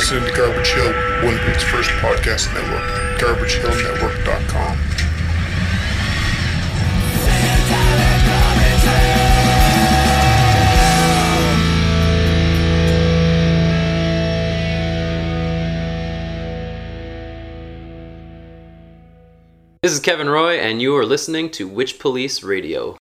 listening to Garbage Hill, Winnipeg's first podcast network, garbagehillnetwork.com. This is Kevin Roy, and you are listening to Witch Police Radio.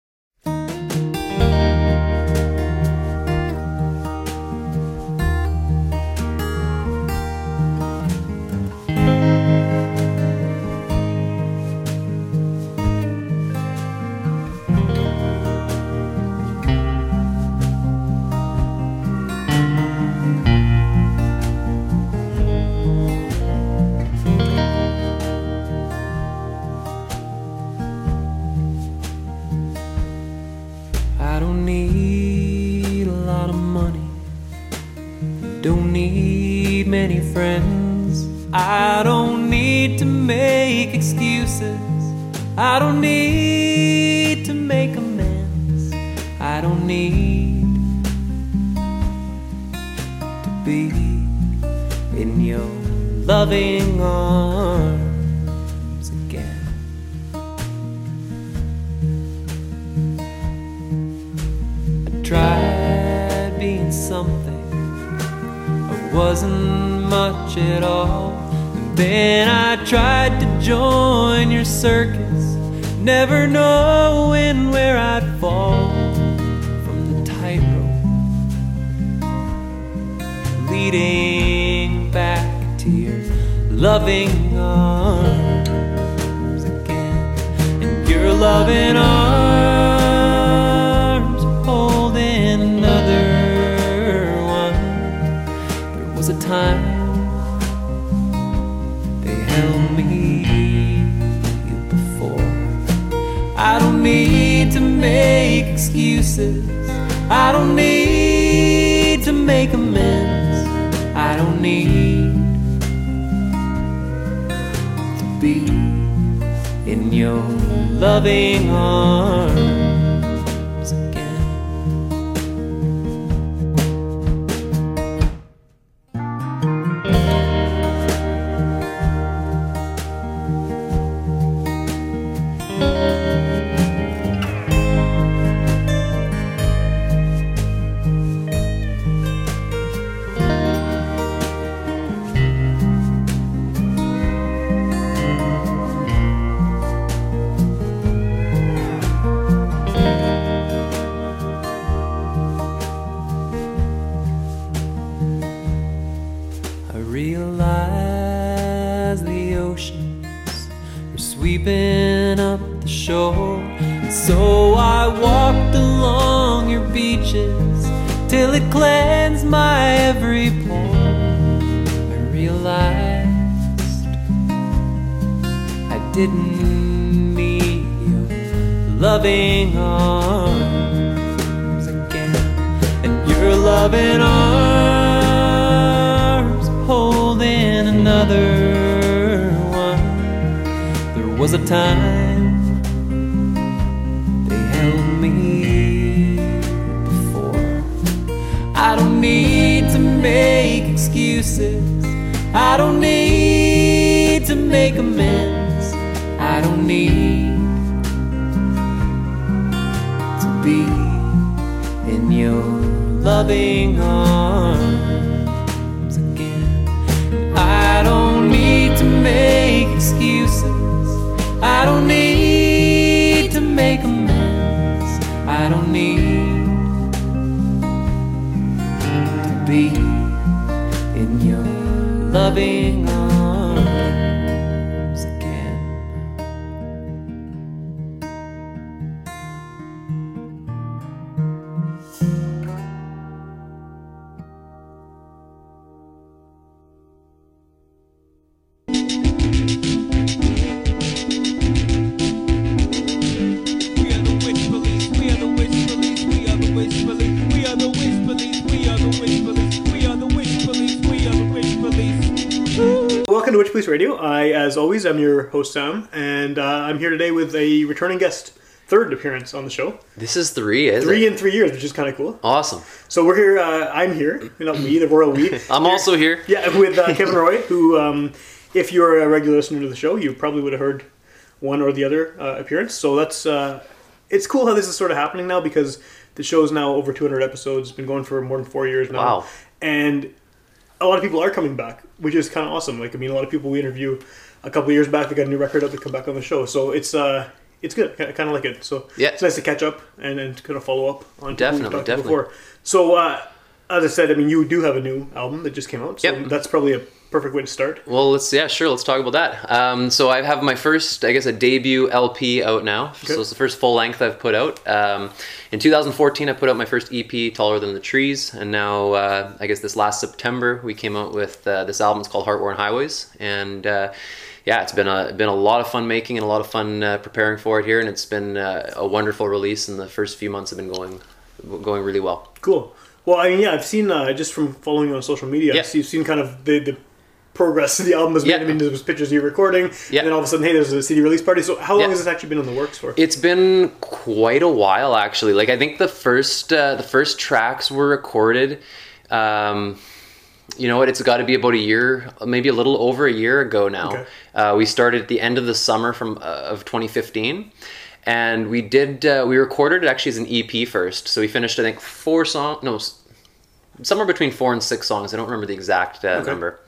Leading back to your loving arms again. And your loving arms holding another one. There was a time they held me before. I don't need to make excuses. I don't need to make amends. I don't need to be in your loving arms was a time they held me before. I don't need to make excuses. I don't need to make amends. I don't need to be in your loving arms as always, I'm your host Sam, and uh, I'm here today with a returning guest, third appearance on the show. This is three, is Three it? in three years, which is kind of cool. Awesome. So we're here. Uh, I'm here. You know, me, the royal we. I'm also here. Yeah, with uh, Kevin Roy, who, um, if you're a regular listener to the show, you probably would have heard one or the other uh, appearance. So that's uh, it's cool how this is sort of happening now because the show's now over 200 episodes, been going for more than four years now, Wow. and a lot of people are coming back, which is kind of awesome. Like, I mean, a lot of people we interview a couple years back, they got a new record out, they come back on the show, so it's uh, it's good. I kind of like it. So Yeah. it's nice to catch up and, and kind of follow up on Definitely, definitely. before. So uh, as I said, I mean, you do have a new album that just came out, so Yep. that's probably a perfect way to start. Well, let's yeah, sure. Let's talk about that. Um, so I have my first, I guess, a debut LP out now. Okay. So it's the first full length I've put out. Um, in 2014, I put out my first EP, "Taller Than the Trees," and now uh, I guess this last September we came out with uh, this album. It's called "Heartworn Highways," and uh, yeah, it's been a been a lot of fun making and a lot of fun uh, preparing for it here, and it's been uh, a wonderful release. And the first few months have been going going really well. Cool. Well, I mean, yeah, I've seen uh, just from following you on social media, Yeah. I've seen- you've seen kind of the, the progress the album has made. Yeah. I mean, there was pictures of you recording, Yeah. and then all of a sudden, hey, there's a CD release party. So how long Yeah. has this actually been in the works for? It's been quite a while actually. Like I think the first uh, the first tracks were recorded. Um, you know what? It's got to be about a year, maybe a little over a year ago now. Okay. Uh, we started at the end of the summer from uh, of 2015, and we did uh, we recorded it actually as an EP first. So we finished I think four songs, no, somewhere between four and six songs. I don't remember the exact uh, Okay. number.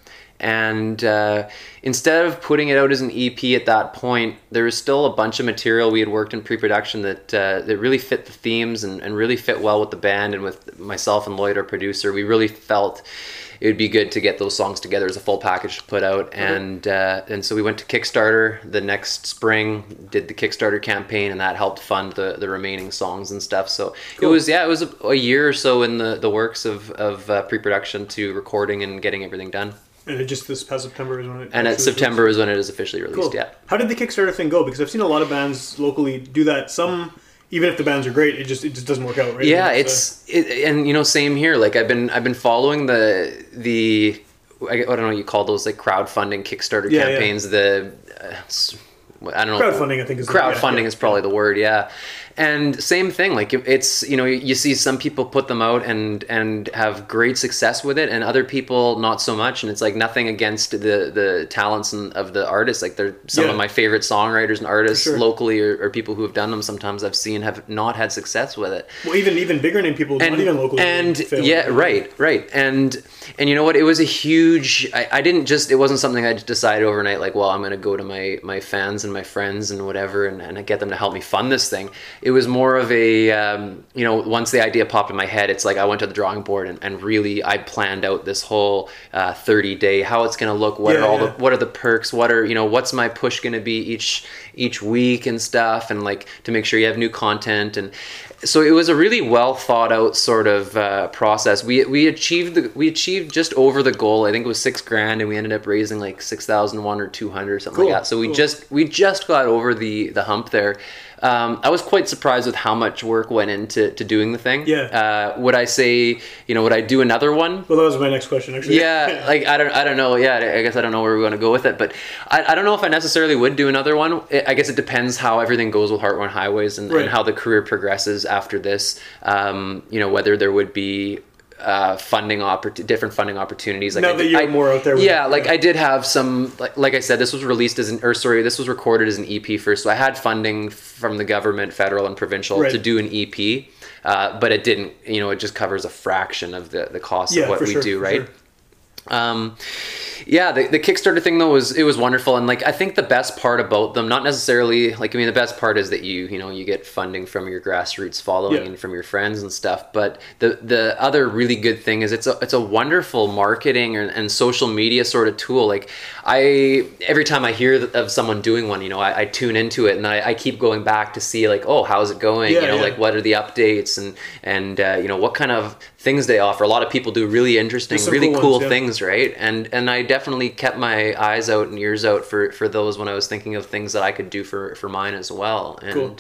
And uh, instead of putting it out as an EP at that point, there was still a bunch of material we had worked in pre-production that uh, that really fit the themes and, and really fit well with the band and with myself and Lloyd, our producer. We really felt it would be good to get those songs together as a full package to put out. And uh, and so we went to Kickstarter the next spring, did the Kickstarter campaign, and that helped fund the, the remaining songs and stuff. So it was yeah, it was a, a year or so in the, the works of of uh, pre-production to recording and getting everything done. And it just this past September is when it. And was September is when it is officially released. released. Cool. Yeah. How did the Kickstarter thing go? Because I've seen a lot of bands locally do that. Some, even if the bands are great, it just it just doesn't work out, right? Yeah, uh, it's it, and you know same here. Like I've been I've been following the the I don't know what you call those like crowdfunding Kickstarter Yeah, yeah. campaigns. The uh, I don't know crowdfunding. I think is the- crowdfunding yeah, yeah. is probably the word yeah and same thing like it's you know you see some people put them out and and have great success with it and other people not so much and it's like nothing against the the talents and of the artists like they're some Yeah. of my favorite songwriters and artists sure. locally or, or people who have done them sometimes i've seen have not had success with it Well, even even bigger name people, not even locally. and yeah right right and and you know what it was a huge I, I didn't just it wasn't something i just decided overnight like well i'm going to go to my my fans and my friends and whatever and, and get them to help me fund this thing it was more of a um, you know once the idea popped in my head it's like i went to the drawing board and, and really i planned out this whole uh, 30 day how it's going to look what Yeah, are all yeah. the what are the perks what are you know what's my push going to be each each week and stuff and like to make sure you have new content and so it was a really well thought out sort of uh, process we we achieved the, we achieved just over the goal i think it was six grand and we ended up raising like 6001 or 200 or something Cool, like that so we cool. just we just got over the the hump there um, I was quite surprised with how much work went into to doing the thing. Yeah. Uh, would I say, you know, would I do another one? Well, that was my next question, actually. yeah like i don't i don't know yeah i guess i don't know where we're going to go with it but I, I don't know if i necessarily would do another one I- guess it depends how everything goes with heartworn highways and, Right. and how the career progresses after this um, you know whether there would be uh, funding oppor- different funding opportunities like Now I that you're I- more out there with yeah like i did have some like, like i said this was released as an or sorry this was recorded as an ep first so i had funding from the government federal and provincial Right. to do an ep uh, but it didn't you know it just covers a fraction of the, the cost Yeah, of what we sure, do right sure. Um, yeah, the, the Kickstarter thing though was it was wonderful, and like I think the best part about them, not necessarily like I mean the best part is that you you know you get funding from your grassroots following Yeah. and from your friends and stuff. But the the other really good thing is it's a it's a wonderful marketing and, and social media sort of tool. Like I every time I hear of someone doing one, you know, I, I tune into it and I, I keep going back to see like oh how's it going, Yeah, you know, yeah. like what are the updates and and uh, you know what kind of things they offer. A lot of people do really interesting, really cool cool ones, yeah. things, right? And and I definitely kept my eyes out and ears out for for those when I was thinking of things that I could do for for mine as well. And Cool.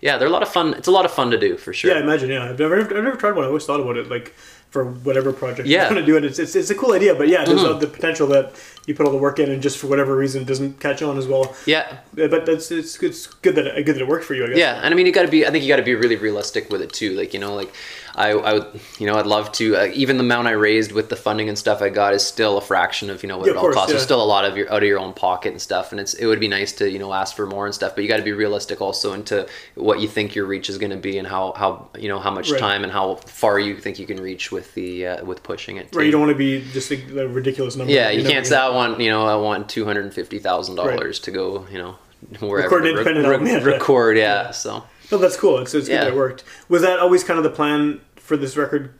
yeah, they're a lot of fun. It's a lot of fun to do for sure. Yeah, I imagine. Yeah, I've never, I've never tried one. I always thought about it. Like for whatever project Yeah. you want to do it. It's, it's, it's a cool idea, but yeah, there's Mhm. uh, the potential that you put all the work in and just for whatever reason it doesn't catch on as well. Yeah, But that's it's, it's good that it, good that it worked for you. I guess. Yeah, and I mean, you got to be. I think you got to be really realistic with it too. Like you know, like I, I would, you know, I'd love to. Uh, even the amount I raised with the funding and stuff I got is still a fraction of you know what Yeah, it all course, costs. yeah. There's still a lot of your out of your own pocket and stuff, and it's it would be nice to you know ask for more and stuff. But you got to be realistic also into what you think your reach is going to be and how how you know how much Right. time and how far you think you can reach with the uh, with pushing it. Right, you don't want to be just a, a ridiculous number. Yeah, You're you can't say I want you know I want two hundred and fifty thousand dollars to go you know wherever Record independent album, yeah. record yeah so. No, that's cool. It's, it's good Yeah. that it worked. Was that always kind of the plan for this record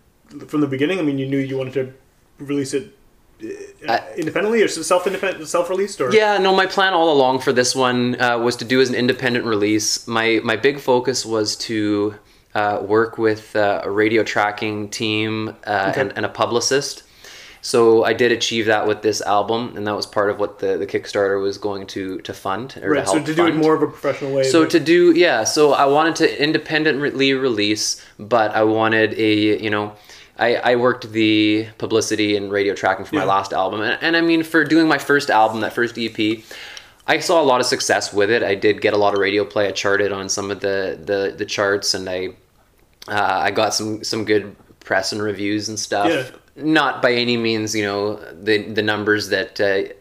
from the beginning? I mean, you knew you wanted to release it uh, independently or self independent, self released, or Yeah, no, my plan all along for this one uh, was to do as an independent release. My my big focus was to uh, work with uh, a radio tracking team uh, and, and a publicist. So I did achieve that with this album, and that was part of what the, the Kickstarter was going to to fund or right? to So help to do it more of a professional way. So like- to do yeah, so I wanted to independently release, but I wanted a you know, I, I worked the publicity and radio tracking for my Yeah. last album, and, and I mean for doing my first album, that first EP, I saw a lot of success with it. I did get a lot of radio play. I charted on some of the the, the charts, and I uh, I got some some good press and reviews and stuff. Yeah. Not by any means, you know, the the numbers that uh,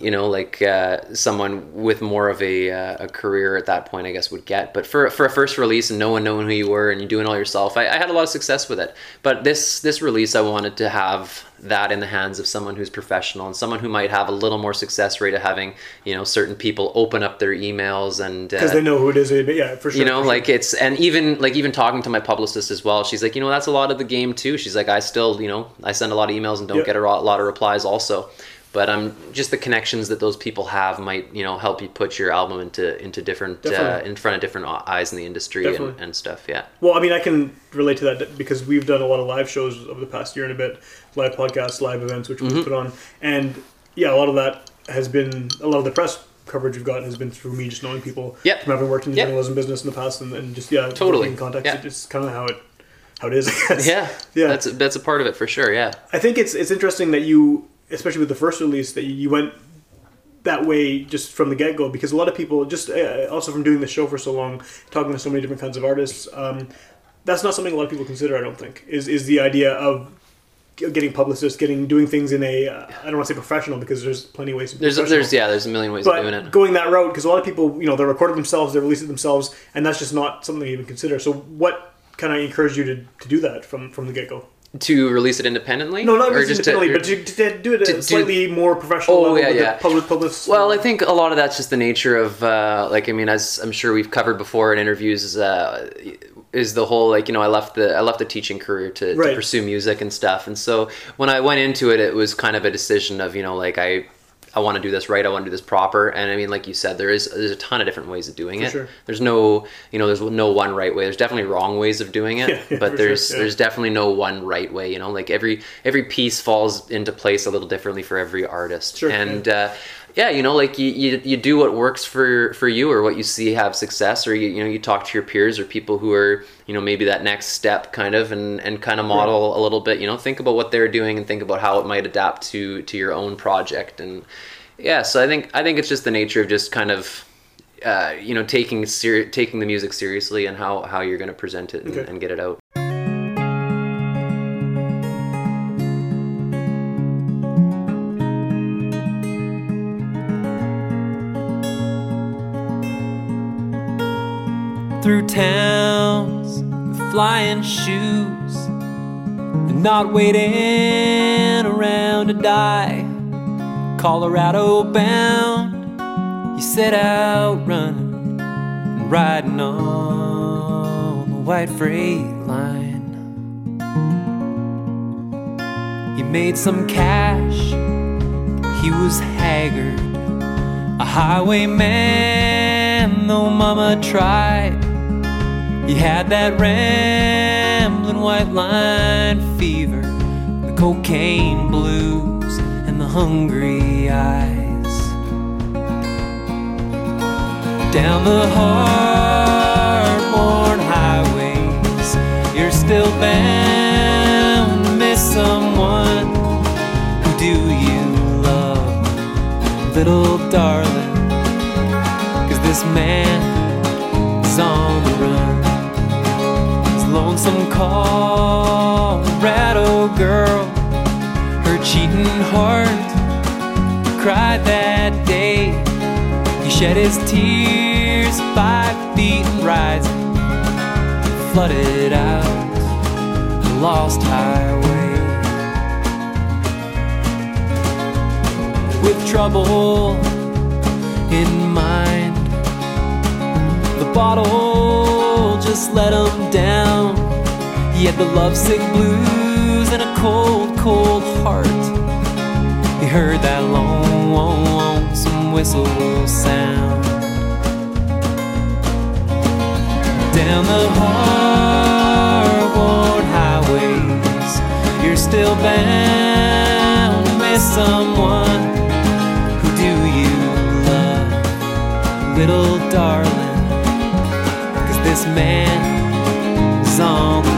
you know, like uh, someone with more of a, uh, a career at that point, I guess, would get. But for for a first release and no one knowing who you were and you doing all yourself, I, I had a lot of success with it. But this this release, I wanted to have that in the hands of someone who's professional and someone who might have a little more success rate of having you know certain people open up their emails and because uh, they know who it is. but Yeah, for sure. you know sure. like it's and even like even talking to my publicist as well she's like you know that's a lot of the game too she's like i still you know i send a lot of emails and don't Yeah. get a lot of replies also but um just the connections that those people have might you know help you put your album into into different uh, in front of different eyes in the industry and, and stuff yeah Well, I mean, I can relate to that because we've done a lot of live shows over the past year and a bit, live podcasts, live events, which Mm-hmm. we've put on, and yeah, a lot of that has been a lot of the press coverage we've gotten has been through me just knowing people Yep. from having worked in the Yep. journalism business in the past and, and just yeah, Totally. in context. Yeah. It's kind of how it how it is. I guess. yeah Yeah. that's that's a part of it for sure yeah I think it's it's interesting that you, especially with the first release, that you went that way just from the get go because a lot of people just uh, also from doing the show for so long, talking to so many different kinds of artists. Um, that's not something a lot of people consider. I don't think is is the idea of getting publicists, getting doing things in a uh, I don't want to say professional because there's plenty of ways. To there's there's yeah there's a million ways of doing it going that route, because a lot of people, you know, they record it themselves, they release it themselves, and that's just not something they even consider. So, what kind of encouraged you to, to do that from from the get go? To release it independently No, not Or just to- independently, but to, to do it at to a do- slightly more professional Oh, level yeah, with yeah. the public public. Well, I think a lot of that's just the nature of, uh, like, I mean, as I'm sure we've covered before in interviews, uh, is the whole like, you know, I left the I left the teaching career to, Right. to pursue music and stuff, and so when I went into it, it was kind of a decision of, you know, like I. I want to do this right. I want to do this proper. And I mean, like you said, there is there's a ton of different ways of doing For it. sure. There's no, you know, there's no one right way. There's definitely wrong ways of doing it, Yeah, yeah, but there's sure, yeah. there's definitely no one right way. You know, like every every piece falls into place a little differently for every artist. Sure, and uh, yeah, you know, like you, you, you do what works for for you or what you see have success, or you, you know, you talk to your peers or people who are you know maybe that next step kind of and and kind of model a little bit. You know, think about what they're doing and think about how it might adapt to to your own project. And yeah, so I think I think it's just the nature of just kind of. Uh, you know, taking ser- taking the music seriously and how, how you're going to present it and, Okay. and get it out. Through towns with flying shoes and not waiting around to die. Colorado bound, you set out running and riding on the white freight line. He made some cash, he was haggard, a highwayman, though mama tried. He had that rambling white line fever, the cocaine blues, and the hungry eyes. Down the hard worn highways, you're still bound to miss someone. Who do you love, little darling? Cause this man is on lonesome Colorado girl, her cheating heart cried that day. He shed his tears, five feet and rising, flooded out the lost highway. With trouble in mind, the bottle just let him down. He had the lovesick blues and a cold, cold heart. He heard that lone, lonesome whistle sound down the hard-worn highways. You're still bound to miss someone. Who do you love, little darling? Cause this man is on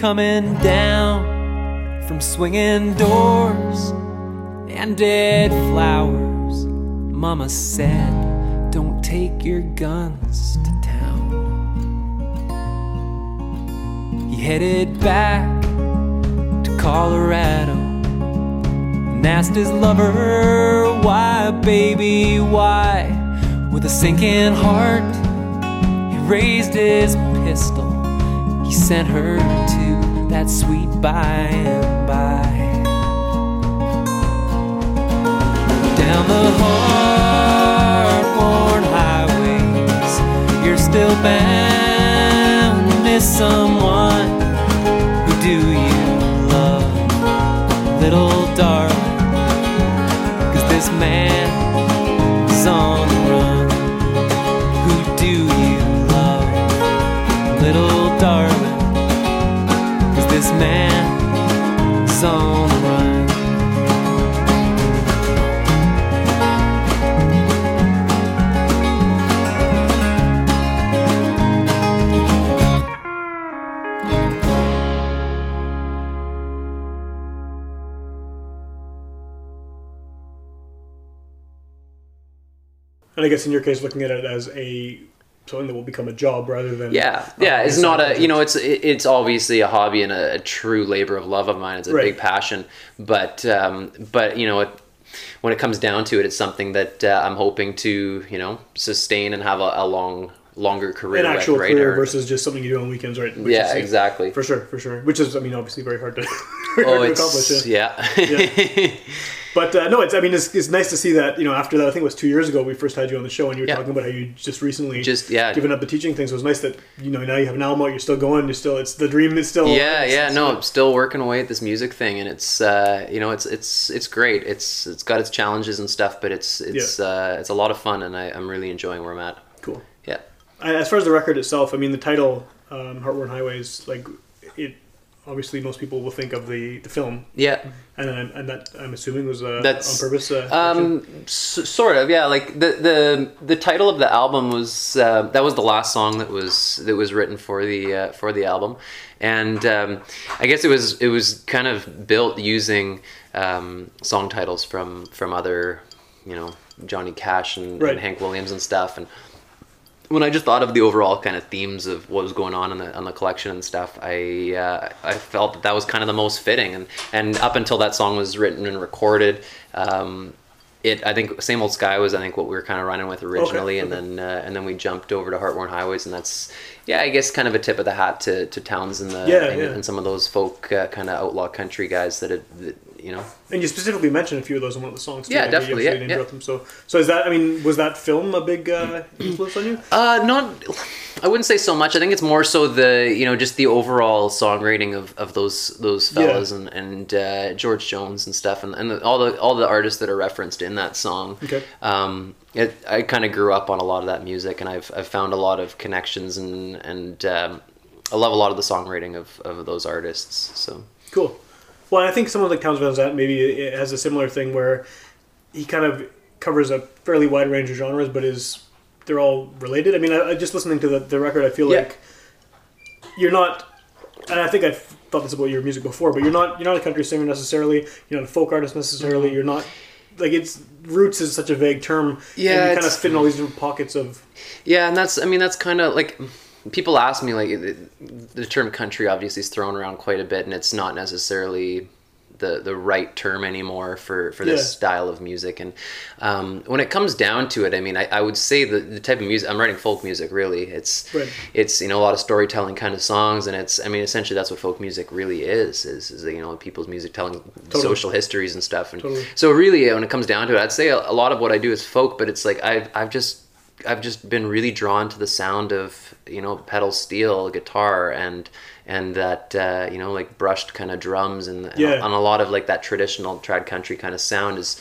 coming down from swinging doors and dead flowers. Mama said, Don't take your guns to town. He headed back to Colorado and asked his lover, Why, baby, why? With a sinking heart, he raised his pistol. He sent her that sweet by and by. Down the hard worn highways, you're still bound to miss someone. Who do you love, little darling? Cause this man on the run. And I guess in your case, looking at it as a something that will become a job rather than Yeah, yeah. It's not a you know it's it's obviously a hobby and a, a true labor of love of mine. It's a Right. big passion, but um, but you know it, when it comes down to it, it's something that uh, I'm hoping to you know sustain and have a, a long longer career. an actual right? career Or- versus just something you do on weekends, right? Which yeah, is- exactly. For sure, for sure. Which is, I mean, obviously very hard to, Oh, hard to accomplish. it's Yeah. yeah. But uh, no, it's. I mean, it's, it's nice to see that. You know, after that, I think it was two years ago we first had you on the show, and you were Yeah. talking about how you just recently Just, yeah. given up the teaching thing. So it's nice that you know now you have an album out, you're still going, you're still. It's the dream is still. yeah it's- yeah it's- no i'm still working away at this music thing and it's uh you know it's it's it's great it's it's got its challenges and stuff but it's it's Yeah. uh it's a lot of fun and I, i'm really enjoying where i'm at Cool. yeah As far as the record itself, I mean, the title um, "Heartworn Highways," like it. Obviously, most people will think of the, the film, yeah and and, and that I'm assuming was uh, That's- on purpose. Uh, Um, s- sort of, yeah. Like the the the title of the album was uh, that was the last song that was that was written for the uh, for the album, and um, I guess it was it was kind of built using um, song titles from from other, you know, Johnny Cash and, Right. and Hank Williams and stuff, and when I just thought of the overall kind of themes of what was going on in the on the collection and stuff, I uh, I felt that that was kind of the most fitting, and and up until that song was written and recorded, um, it I think same old sky was I think what we were kind of running with originally, and okay. then uh, and then we jumped over to Heartworn Highways, and that's yeah I guess kind of a tip of the hat to to Townes and the Yeah, and, yeah. and some of those folk uh, kind of outlaw country guys that, had, that you know And you specifically mentioned a few of those in one of the songs. Too. Yeah, I definitely, yeah, yeah. them. So, so is that? I mean, was that film a big uh, influence on you? Uh, not I wouldn't say so much. I think it's more so the you know just the overall songwriting of, of those those fellas Yeah. and and uh, George Jones and stuff and, and all the all the artists that are referenced in that song. Okay. Um, it, I kind of grew up on a lot of that music and I've I've found a lot of connections and and um, I love a lot of the songwriting of, of those artists. So Cool. Well, I think someone like Townes Van Zandt maybe it has a similar thing where he kind of covers a fairly wide range of genres, but is they're all related. I mean, I, I just listening to the, the record, I feel Yeah. like you're not. And I think I've thought this about your music before, but you're not you're not a country singer necessarily. You're not a folk artist necessarily. Mm-hmm. You're not like it's roots is such a vague term. Yeah, and you kind of fit in all these different pockets of. Yeah, and that's I mean that's kind of like people ask me like the term country obviously is thrown around quite a bit, and it's not necessarily the the right term anymore for for this Yeah. style of music. And um, when it comes down to it, I mean, I, I would say the the type of music I'm writing folk music. Really, it's Right. it's you know a lot of storytelling kind of songs, and it's I mean essentially that's what folk music really is is, is you know people's music telling social histories and stuff. And Totally. so really, when it comes down to it, I'd say a, a lot of what I do is folk, but it's like I've I've just I've just been really drawn to the sound of you know pedal steel guitar and and that uh, you know like brushed kind of drums and, and on a lot of like that traditional trad country kind of sound is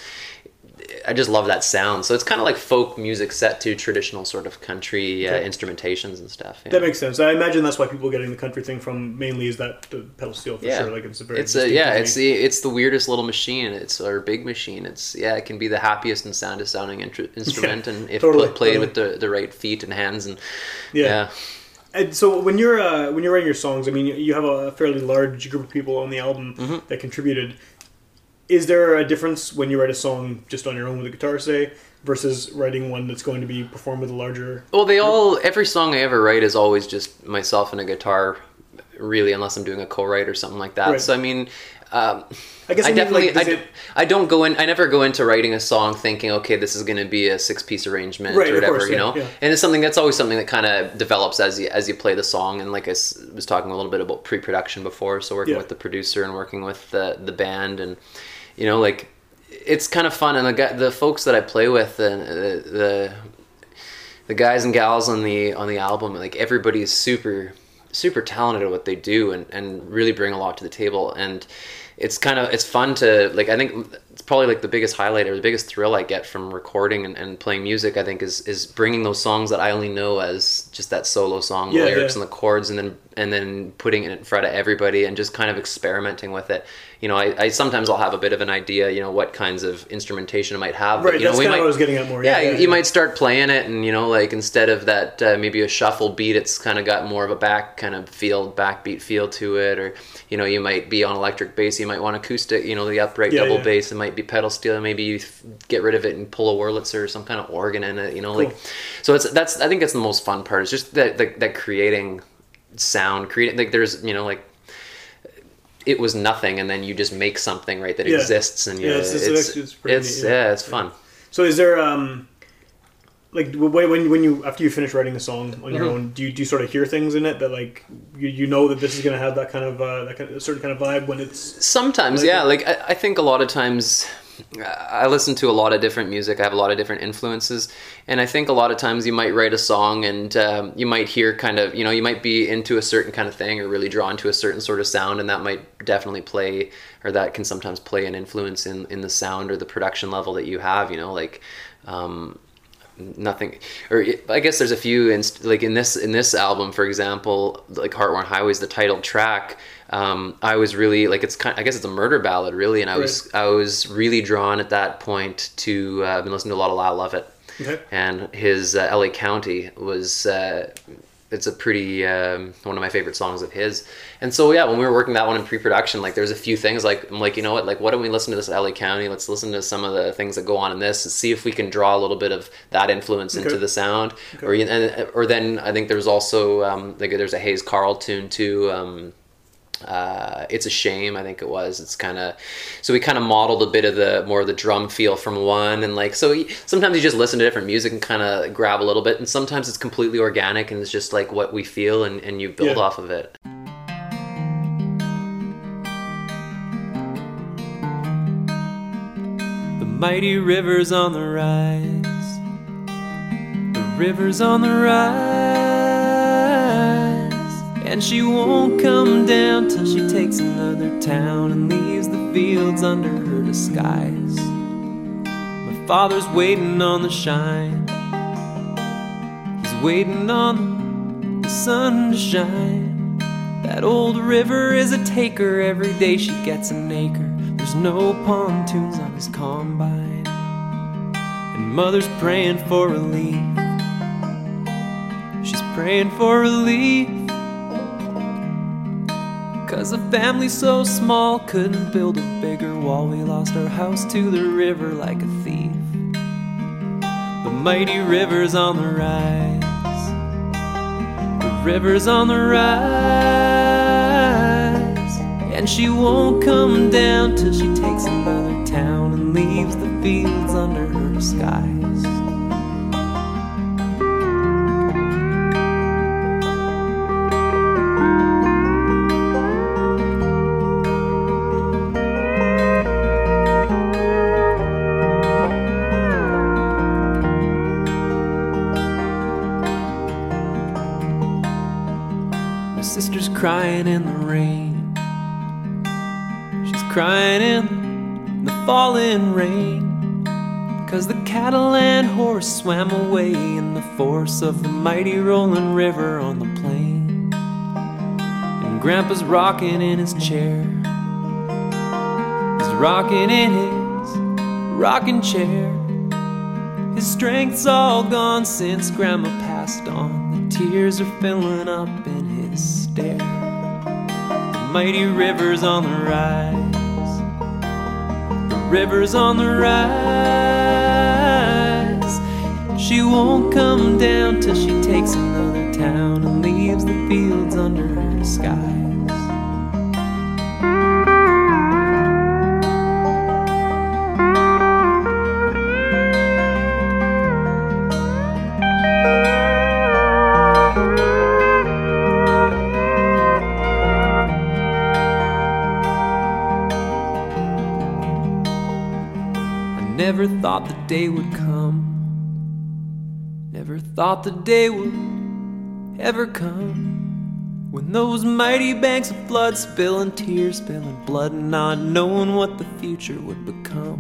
I just love that sound. So it's kind of like folk music set to traditional sort of country uh, Okay. instrumentations and stuff. yeah. That makes sense. I imagine that's why people getting the country thing from mainly is that the pedal steel for yeah, sure. Like it's a very it's a yeah, thing. it's the it's the weirdest little machine. It's or big machine. It's yeah, it can be the happiest and soundest sounding intru- instrument, and if totally, pl- played totally. with the, the right feet and hands, and yeah. yeah, And so when you're uh, when you're writing your songs, I mean, you- you have a fairly large group of people on the album Mm-hmm. that contributed. Is there a difference when you write a song just on your own with a guitar, say, versus writing one that's going to be performed with a larger? Well, they all every song I ever write is always just myself and a guitar, really, unless I'm doing a co-write or something like that. Right. So I mean, um, I guess I I mean, definitely like, I, it- I don't go in. I never go into writing a song thinking, okay, this is going to be a six-piece arrangement Right, or whatever, course, you yeah, know. yeah. And it's something that's always something that kind of develops as you as you play the song. And like I was talking a little bit about pre-production before, so working Yeah. with the producer and working with the the band, and you know, like it's kind of fun. And the guy, the folks that I play with, and the, the the guys and gals on the on the album like everybody is super super talented at what they do and and really bring a lot to the table and it's kind of it's fun to like i think it's probably like the biggest highlight or the biggest thrill i get from recording and, and playing music i think is is bringing those songs that i only know as just that solo song Yeah, the lyrics yeah. and the chords and then and then putting it in front of everybody and just kind of experimenting with it you know i, I sometimes i'll have a bit of an idea you know what kinds of instrumentation it might have but, Right, you know that's we kind of might what I was getting at more. yeah, you, you might start playing it, and you know, like instead of that, uh, maybe a shuffle beat, it's kind of got more of a back kind of feel, backbeat feel to it, or you know, you might be on electric bass, you might want acoustic, you know, the upright Yeah, double yeah. bass, it might be pedal steel, maybe you get rid of it and pull a Wurlitzer or some kind of organ in it, you know, like, so it's that's I think it's the most fun part is just that that, that creating sound, creating like there's you know like. It was nothing, and then you just make something right that Yeah. exists, and you Yeah, it's- it's it's actually- it's yeah. yeah, it's fun. So is there um like when when when you after you finish writing the song on Mm-hmm. your own, do you do you sort of hear things in it that like you, you know that this is gonna have that kind of uh, that kind of, a certain kind of vibe when it's Sometimes, Like- yeah. Like I, I think a lot of times, I listen to a lot of different music. I have a lot of different influences, and I think a lot of times you might write a song and um, you might hear kind of, you know, you might be into a certain kind of thing or really drawn to a certain sort of sound, and that might definitely play, or that can sometimes play an influence in in the sound or the production level that you have. You know, like. Um, nothing or i guess there's a few inst- like in this in this album for example like heartworn highways the title track um, i was really like it's kind i guess it's a murder ballad really and i was i was really drawn at that point to uh, i've been listening to a lot of lyle lovett Okay. and his uh, la county was uh, it's a pretty um, one of my favorite songs of his. And so yeah when we were working that one in pre-production like there's a few things like i'm like you know what like why don't we listen to this la county? Let's listen to some of the things that go on in this and see if we can draw a little bit of that influence Okay. into the sound. Or you- and, or then i think there's also um, like there's a Hayes Carll tune too um, uh, it's a shame i think it was it's kind of so we kind of modeled a bit of the more of the drum feel from one and like so y- sometimes you just listen to different music and kind of grab a little bit and sometimes it's completely organic and it's just like what we feel and, and you build Yeah. off of it The mighty rivers on the rise. The rivers on the rise. And she won't come down till she takes another town and leaves the fields under her disguise. My father's waiting on the shine. He's waiting on the sun to shine. That old river is a taker. Every day she gets an acre. There's no pontoons on his combine. And mother's praying for relief. She's praying for relief. Cause a family so small couldn't build a bigger wall. We lost our house to the river like a thief. The mighty river's on the rise. The river's on the rise. And she won't come down till she takes another town and leaves the fields under her skies. Crying in the rain. She's crying in the falling rain. Cause the cattle and horse swam away in the force of the mighty rolling river on the plain. And Grandpa's rocking in his chair. He's rocking in his rocking chair. His strength's all gone since Grandma passed on. The tears are filling up in his stare. Mighty river's on the rise. The river's on the rise. She won't come down till she takes another town and leaves the fields under her skies. Thought the day would ever come. When those mighty banks of flood spilling tears, spilling blood, and not knowing what the future would become.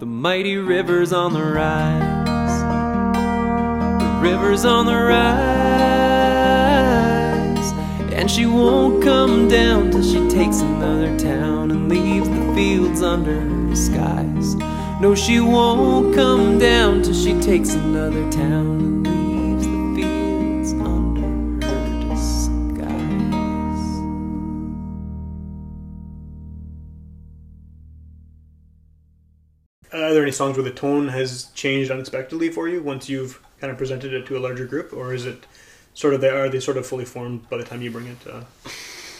The mighty river's on the rise. The river's on the rise. And she won't come down till she takes another town and leaves the fields under her skies. No, she won't come down till she takes another town and leaves the fields under her disguise. Uh, are there any songs where the tone has changed unexpectedly for you once you've kind of presented it to a larger group, or is it sort of they are they sort of fully formed by the time you bring it? Uh...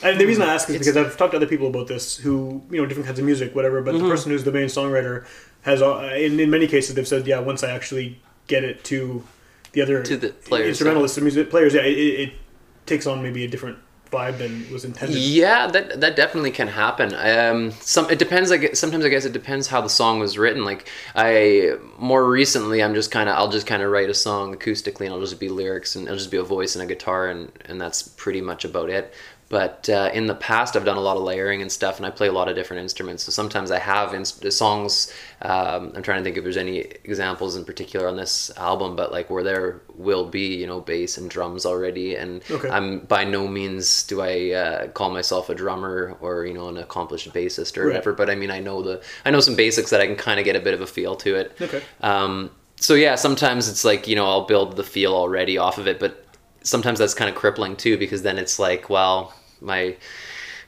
And the reason I ask is because I've talked to other people about this who you know different kinds of music, whatever. But Mm-hmm. the person who's the main songwriter has, uh, in in many cases, they've said, yeah, once I actually get it to the other To the players, instrumentalists, the music players, yeah, it, it, it takes on maybe a different vibe than was intended. Yeah, that that definitely can happen. Um, some it depends. Like sometimes I guess it depends how the song was written. Like I more recently, I'm just kind of I'll just kind of write a song acoustically, and I'll just be lyrics, and it'll just be a voice and a guitar, and and that's pretty much about it. But uh, in the past, I've done a lot of layering and stuff, and I play a lot of different instruments. So sometimes I have inst- the songs. Um, I'm trying to think if there's any examples in particular on this album, but like where there will be, you know, bass and drums already, and Okay. I'm by no means do I uh, call myself a drummer or you know an accomplished bassist or Right. whatever. But I mean, I know the I know some basics that I can kind of get a bit of a feel to it. Okay. Um, so yeah, sometimes it's like you know I'll build the feel already off of it, but sometimes that's kind of crippling too because then it's like, well, my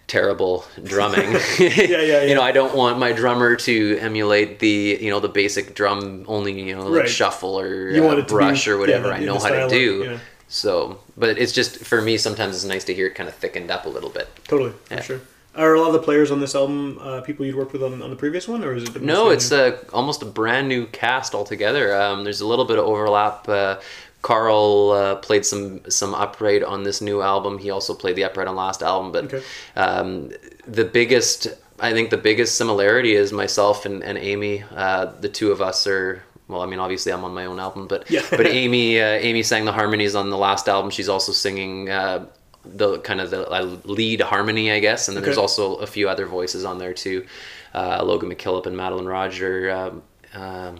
terrible drumming. yeah, yeah. You know, I don't want my drummer to emulate the you know the basic drum only you know like Right. shuffle or uh, it be- brush or whatever yeah, I know how to do. yeah. So, but it's just for me. Sometimes it's nice to hear it kind of thickened up a little bit. Totally, for Yeah. sure. Are a lot of the players on this album uh, people you'd worked with on, on the previous one, or is it? No, it's a, almost a brand new cast altogether. Um, there's a little bit of overlap. Uh, Carl uh, played some some upright on this new album. He also played the upright on last album. But Okay. um, the biggest, I think, the biggest similarity is myself and, and Amy. Uh, the two of us are well, I mean, obviously I'm on my own album, but Yeah. but Amy uh, Amy sang the harmonies on the last album. She's also singing uh, the kind of the uh, lead harmony, I guess, and then there's also a few other voices on there too, uh, Logan McKillop and Madeline Roger. Um, um,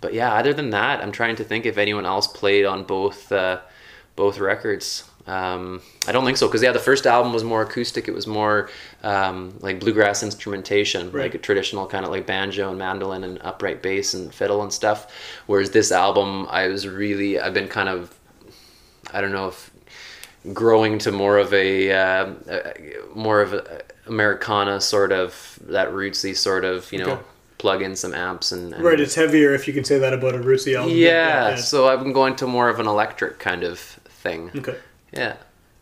but yeah, other than that, I'm trying to think if anyone else played on both uh, both records. Um, I don't think so because yeah, the first album was more acoustic. It was more um, like bluegrass instrumentation, Right. like a traditional kind of like banjo and mandolin and upright bass and fiddle and stuff. Whereas this album, I was really I've been kind of I don't know if growing to more of a, uh, a more of a Americana sort of that rootsy sort of you know Okay. Plug in some amps and, and Right, it's heavier if you can say that about a Rootsy album. yeah, so I've been going to more of an electric kind of thing. Okay. Yeah.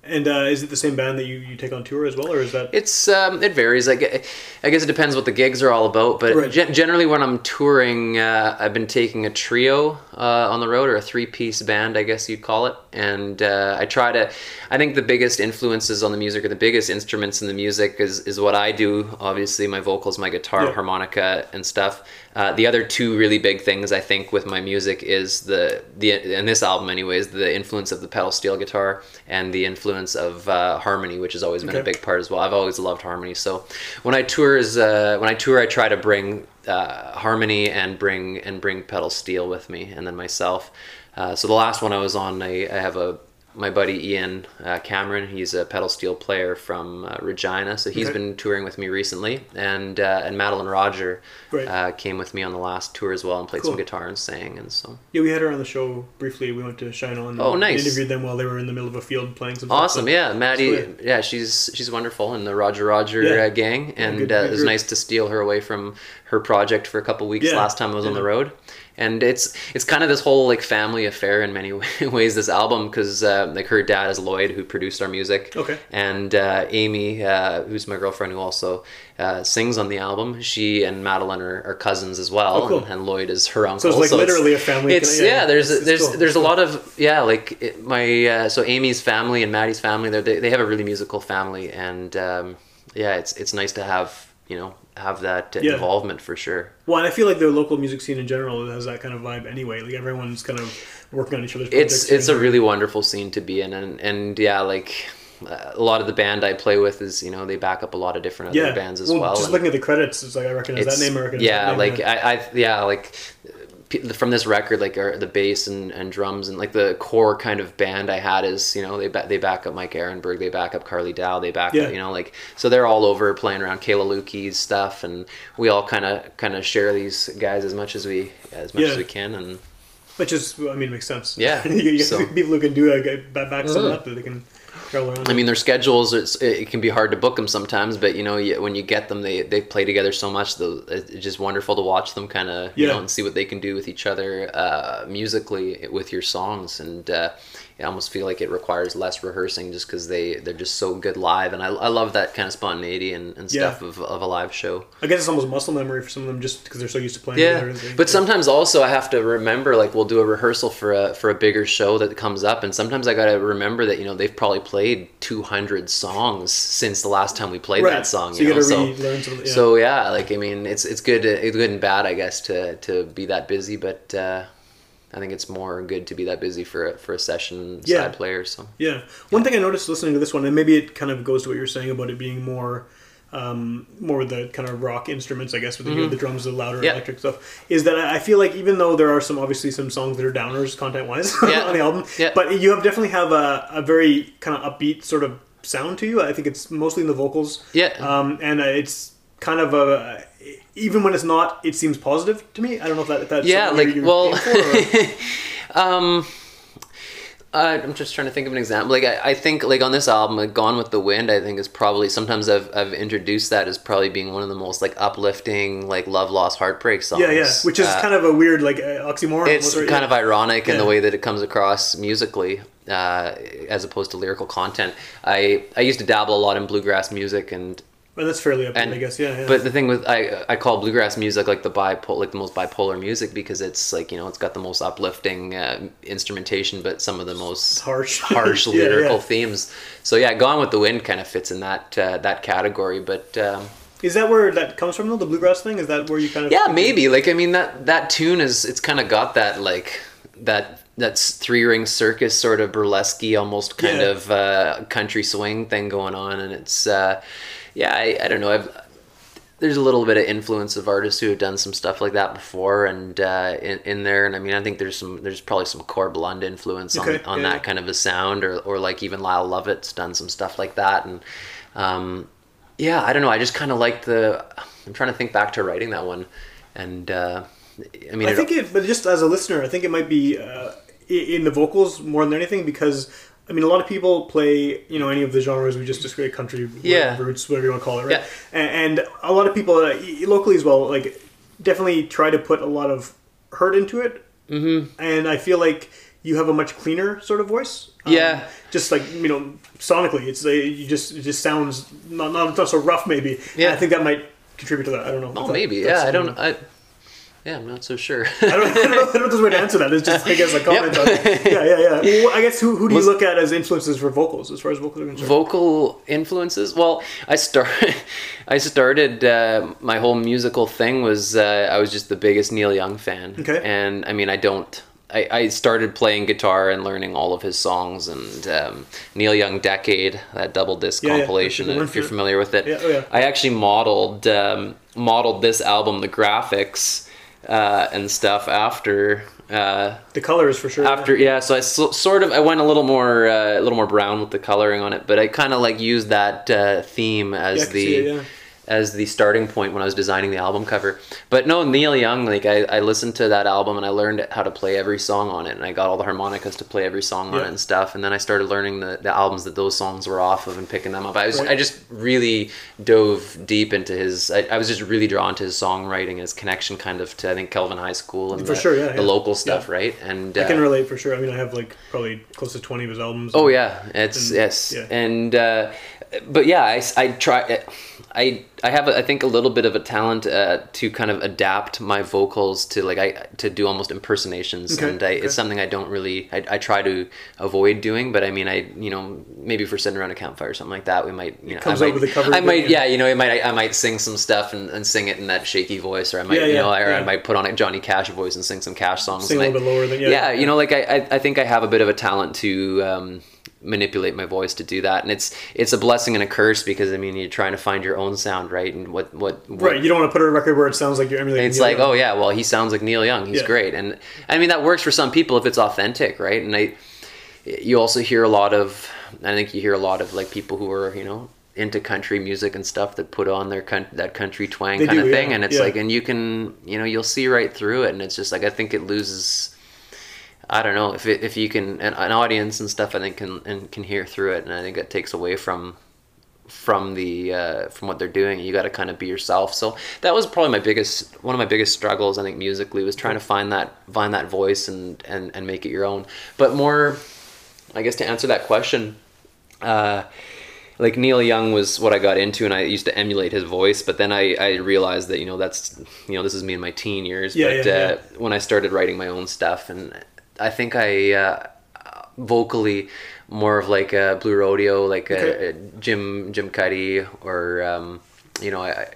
And uh, is it the same band that you, you take on tour as well, or is that? It's um, it varies. I guess, I guess it depends what the gigs are all about. But Right. gen- generally, when I'm touring, uh, I've been taking a trio uh, on the road or a three piece band, I guess you'd call it. And uh, I try to. I think the biggest influences on the music or the biggest instruments in the music is is what I do. Obviously, my vocals, my guitar, Yeah. harmonica, and stuff. Uh, the other two really big things I think with my music is the the in this album, anyways, the influence of the pedal steel guitar and the influence of uh, harmony, which has always been a big part as well. I've always loved harmony. So when I tour, is uh, when I tour, I try to bring uh, harmony and bring and bring pedal steel with me, and then myself. Uh, so the last one I was on, I, I have a my buddy Ian uh, Cameron. He's a pedal steel player from uh, Regina, so he's Okay. been touring with me recently, and uh, and Madeline Roger uh, came with me on the last tour as well and played Cool. some guitar and sang, and so Yeah, we had her on the show briefly. We went to Shine On. Oh, and nice. Interviewed them while they were in the middle of a field playing some. awesome. so- Yeah, Maddie. Sweet. Yeah, she's she's wonderful in the Roger Roger Yeah. uh, gang, and good- uh, good it was nice to steal her away from her project for a couple weeks Yeah, last time I was on the road. And it's it's kind of this whole like family affair in many ways. This album because uh, like her dad is Lloyd who produced our music. Okay. And uh, Amy, uh, who's my girlfriend, who also uh, sings on the album. She and Madeline are, are cousins as well, Oh, cool. and, and Lloyd is her uncle. So it's like literally a family It's yeah. yeah, there's it's- it's there's cool. there's a lot of yeah. Like it, my uh, so Amy's family and Maddie's family. They they have a really musical family, and um, yeah, it's it's nice to have you know have that Yeah. involvement for sure. Well, and I feel like the local music scene in general has that kind of vibe anyway. Like everyone's kind of working on each other's projects. It's it's a really wonderful scene to be in, and and yeah, like. A lot of the band I play with is, you know, they back up a lot of different other yeah. bands as well. Just and- looking at the credits, it's like I recognize that name. I recognize yeah, that name, like I, I, yeah, like from this record, like are the bass and, and drums and like the core kind of band I had is, you know, they ba- they back up Mike Ehrenberg, they back up Carly Dow, they back Yeah. up, you know, like so they're all over playing around Kayla Luky's stuff, and we all kind of kind of share these guys as much as we as much Yeah. as we can, and which is I mean makes sense. Yeah, you get so- people who can do it, back back something mm. up that they can travel around. I mean, their schedules, it's, it can be hard to book them sometimes, but you know, when you get them, they, they play together so much. The, it's just wonderful to watch them kind of, you know, and see what they can do with each other uh, musically with your songs. And uh, I almost feel like it requires less rehearsing just because they, they're just so good live. And I, I love that kind of spontaneity and, and Yeah. stuff of, of a live show. I guess it's almost muscle memory for some of them just because they're so used to playing Yeah, but sometimes also I have to remember like we'll do a rehearsal for a for a bigger show that comes up, and sometimes I got to remember that you know they've probably played two hundred songs since the last time we played Right. that song. So you know? gotta so, relearn yeah. so yeah, like I mean, it's it's good it's good and bad I guess to to be that busy, but uh, I think it's more good to be that busy for a, for a session Yeah. side player. So Yeah. One thing I noticed listening to this one, and maybe it kind of goes to what you're saying about it being more, um, more with the kind of rock instruments, I guess, with the, the drums, the louder Mm-hmm. Yeah. electric stuff, is that I I feel like even though there are some obviously some songs that are downers content wise on the album, Yeah. but you have definitely have a, a very kind of upbeat sort of sound to you. I think it's mostly in the vocals. Yeah. Um, and it's kind of a even when it's not, it seems positive to me. I don't know if that if that's yeah, like well. aiming for, or- um uh, I'm just trying to think of an example. Like I, I think, like on this album, like "Gone with the Wind," I think is probably sometimes I've I've introduced that as probably being one of the most like uplifting, like love, loss, heartbreak songs. yeah, yeah, which is Uh, kind of a weird like uh, oxymoron. it's kind Yeah. of ironic in the way that it comes across musically, uh, as opposed to lyrical content. I I used to dabble a lot in bluegrass music and Well, that's fairly upbeat, and I guess. Yeah, yeah. But the thing with I I call bluegrass music like the bipolar like the most bipolar music because it's like you know it's got the most uplifting uh, instrumentation but some of the most harsh. harsh lyrical yeah. themes. So yeah, Gone with the Wind kind of fits in that uh, that category. But um, Is that where that comes from though? The bluegrass thing? Is that where you kind of Yeah, maybe. Like I mean that that tune is it's kind of got that like that that's three ring circus sort of burlesque almost kind Yeah. of uh, country swing thing going on, and it's uh, yeah I, I don't know. I've there's a little bit of influence of artists who have done some stuff like that before and uh, in, in there. And I mean I think there's some there's probably some Corb Lund influence Okay, on, on yeah, that kind of a sound or, or like even Lyle Lovett's done some stuff like that. And um, yeah I don't know. I just kind of like the I'm trying to think back to writing that one. And uh, I mean I think it, but just as a listener, I think it might be uh, in the vocals more than anything because I mean a lot of people play you know any of the genres we just described country, Yeah. roots, whatever you want to call it, right? Yeah. And, and a lot of people uh, locally as well, like definitely try to put a lot of hurt into it, mm-hmm. and I feel like you have a much cleaner sort of voice. Um, Yeah. just like you know, sonically, it's uh, you just it just sounds not not, not so rough maybe. Yeah. And I think that might contribute to that. I don't know. oh that- maybe yeah I don't I yeah I'm not so sure I don't, I don't know. I don't know if there's a way to answer that. It's just I guess a comment. on Yeah, yeah, yeah. Well, I guess who, who do you look at as influences for vocals as far as vocals are concerned? vocal influences well i started i started uh, my whole musical thing was uh, i was just the biggest neil young fan Okay. and i mean i don't I, I started playing guitar and learning all of his songs and um, Neil Young Decade, that double disc Yeah, yeah. compilation. Went if you're familiar with it, Yeah, oh, yeah. I actually modeled um, modeled this album, the graphics uh, and stuff after uh, the colors for sure. after yeah so i so, sort of i went a little more uh, a little more brown with the coloring on it but i kind of like used that uh, theme as Yeah, the see it, yeah. As the starting point when i was designing the album cover but no neil young like I, I listened to that album and i learned how to play every song on it and i got all the harmonicas to play every song on it and stuff and then i started learning the, the albums that those songs were off of and picking them up i was Right. i just really dove deep into his I, I was just really drawn to his songwriting his connection kind of to i think kelvin high school and For the, sure, yeah, the yeah. local stuff Yeah. right and I can uh, relate for sure. I mean, I have like probably close to twenty of his albums. Oh yeah, it's And- yes, yeah. and uh, but yeah, I, I try. I I have I think a little bit of a talent uh, to kind of adapt my vocals to like I to do almost impersonations, Okay, and I, okay. it's something I don't really I, I try to avoid doing. But I mean, I you know maybe if we're sitting around a campfire or something like that, we might you know comes I might, I might yeah you know I might I, might sing some stuff and, and sing it in that shaky voice, or I might Yeah, you yeah, know or yeah. I might put on a Johnny Cash voice and sing some Cash songs. Sing a little I- bit lower than- yeah. yeah you know like I, I I think I have a bit of a talent to um, manipulate my voice to do that and it's it's a blessing and a curse because I mean you're trying to find your own sound right and what what, what right. You don't want to put a record where it sounds like you're emulating. it's Neil like Young. oh yeah well he sounds like Neil Young he's Yeah. great and I mean that works for some people if it's authentic right and I you also hear a lot of I think you hear a lot of like people who are you know into country music and stuff that put on their coun- that country twang They kind do, of thing yeah, and it's yeah. like and you can you know you'll see right through it and it's just like I think it loses I don't know if it, if you can an, an audience and stuff I think can and can hear through it and I think it takes away from from the uh, from what they're doing you got to kind of be yourself so that was probably my biggest one of my biggest struggles I think musically was trying to find that find that voice and and, and make it your own but more I guess to answer that question uh, like Neil Young was what I got into, and I used to emulate his voice. But then I, I realized that you know that's you know this is me in my teen years. Yeah, but yeah, uh, when I started writing my own stuff, and I think I uh, vocally more of like a Blue Rodeo, like a, Okay. a Jim Jim Cuddy, or um, you know I.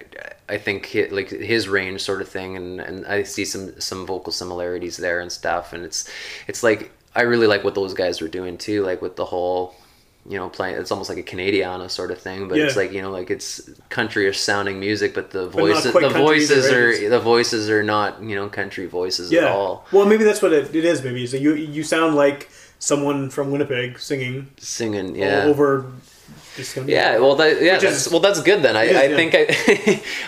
I think hi like his range sort of thing, and, and I see some some vocal similarities there and stuff, and it's it's like I really like what those guys were doing too, like with the whole you know, playing. It's almost like a Canadiana sort of thing, but it's like you know, like it's countryish sounding music, but the voices, quite the voices either, are the voices are not you know country voices Yeah. at all. Well, maybe that's what it, it is. Maybe so you you sound like someone from Winnipeg singing Singing, yeah, over. Yeah. Well, that, yeah, that's, is- well, that's good then. I, is, I yeah. think I,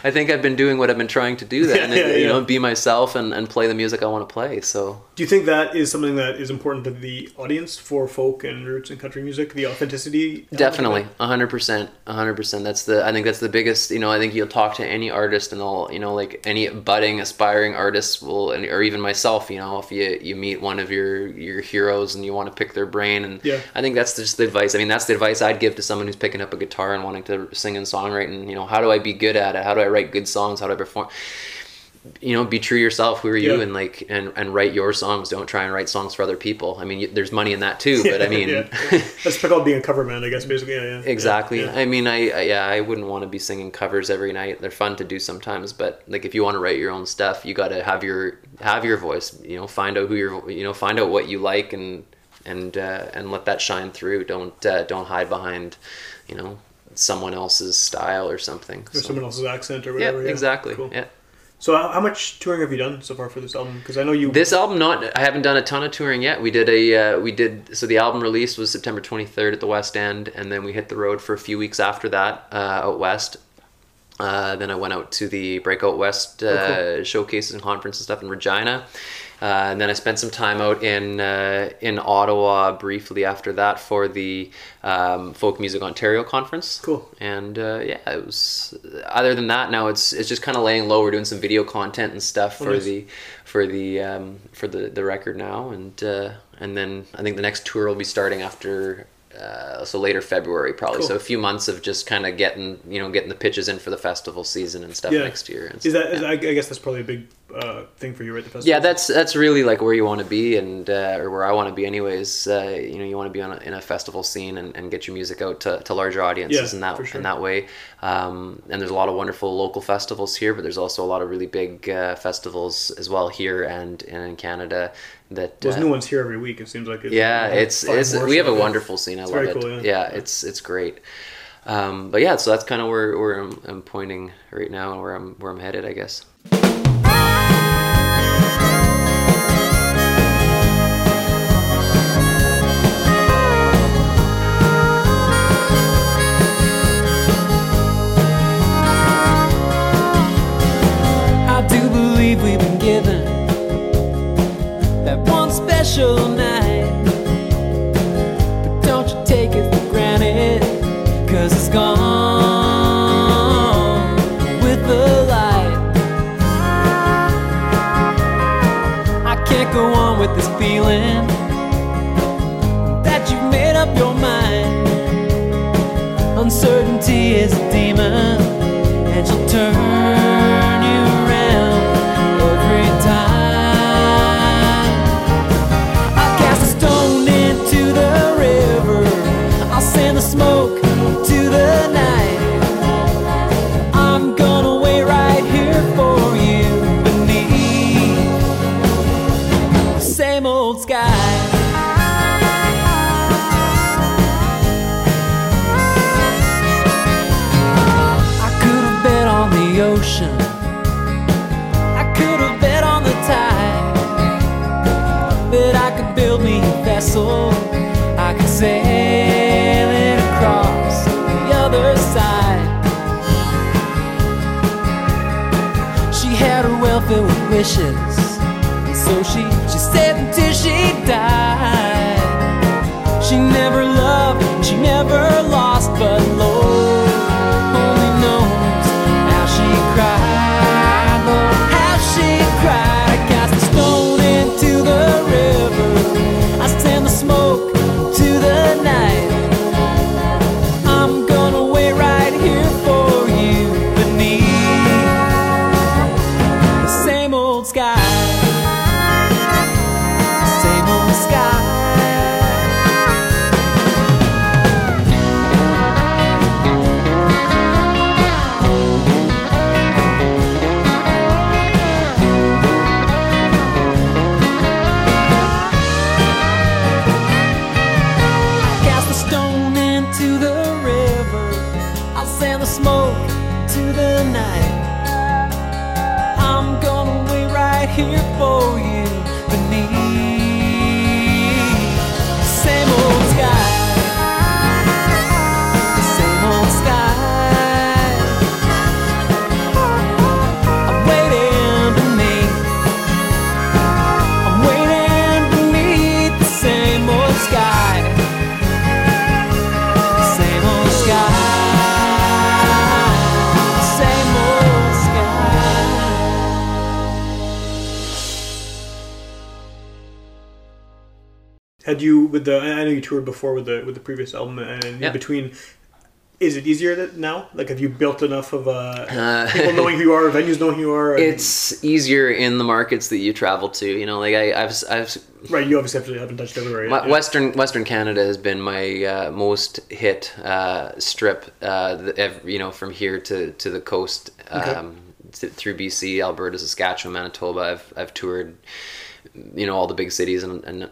I think I've been doing what I've been trying to do then, Yeah, and, yeah, you know, be myself and, and play the music I want to play. So Do you think that is something that is important to the audience for folk and roots and country music? The authenticity. Definitely, hundred percent, hundred percent. That's the. I think that's the biggest. You know, I think you'll talk to any artist and all. You know, like any budding, aspiring artists will, and- or even myself. You know, if you you meet one of your your heroes and you want to pick their brain, and Yeah. I think that's just the advice. I mean, that's the advice I'd give to someone who's picking up a guitar and wanting to sing and songwrite. And you know, how do I be good at it? How do I write good songs? How do I perform? you know be true yourself who are you Yeah. and like and and write your songs don't try and write songs for other people i mean you, there's money in that too but i mean yeah. that's called being a cover man I guess. Basically, yeah, exactly i mean I, I yeah i wouldn't want to be singing covers every night they're fun to do sometimes but like if you want to write your own stuff you got to have your have your voice you know find out who you're you know find out what you like and and uh, and let that shine through don't uh, don't hide behind you know someone else's style or something Or So- someone else's accent or whatever. yeah, whatever. exactly Cool. yeah So, how, much touring have you done so far for this album? Because I know you. This album, not I haven't done a ton of touring yet. We did a uh, we did so the album release was September 23rd at the West End, and then we hit the road for a few weeks after that uh, out west. Uh, then I went out to the Breakout West uh, Oh, cool. showcases and conference and stuff in Regina. Uh, and then I spent some time out in uh, in Ottawa briefly after that for the um, Folk Music Ontario conference. Cool. And uh, yeah, it was. Other than that, now it's it's just kind of laying low. We're doing some video content and stuff Oh, for nice. the for the um, for the the record now, and uh, and then I think the next tour will be starting after. Uh, so later February probably. Cool. So a few months of just kind of getting you know getting the pitches in for the festival season and stuff yeah. next year. And Is that? is- yeah. I, I guess that's probably a big uh, thing for you, right? The festival. Yeah, that's that's really like where you want to be, and uh, or where I want to be, anyways. Uh, you know, you want to be on a, in a festival scene and, and get your music out to, to larger audiences Yeah, in that sure. in that way. Um, and there's a lot of wonderful local festivals here, but there's also a lot of really big uh, festivals as well here and, and in Canada. That There's uh, new ones here every week. It seems like. It, yeah, it's it's we have a wonderful scene. I It's love very it. cool, yeah. yeah, it's it's great. Um, but yeah, so that's kind of where, where I'm, I'm pointing right now and where I'm where I'm headed, I guess. With this feeling that you've made up your mind. Uncertainty is a demon, and she'll turn you around every time. I cast a stone into the river. I'll send the smoke and so she she said until she died. She never loved, she never lost, but Lord before with the with the previous album, and Yeah. in between, is it easier that now? Like, have you built enough of uh, people knowing who you are, venues knowing who you are? and- It's easier in the markets that you travel to. You know, like I, I've, I've right. You obviously have haven't touched everywhere. Yet. Western Western Canada has been my uh, most hit uh, strip. Uh, you know, from here to, to the coast, um, to, through BC, Alberta, Saskatchewan, Manitoba. I've I've toured, you know, all the big cities and, and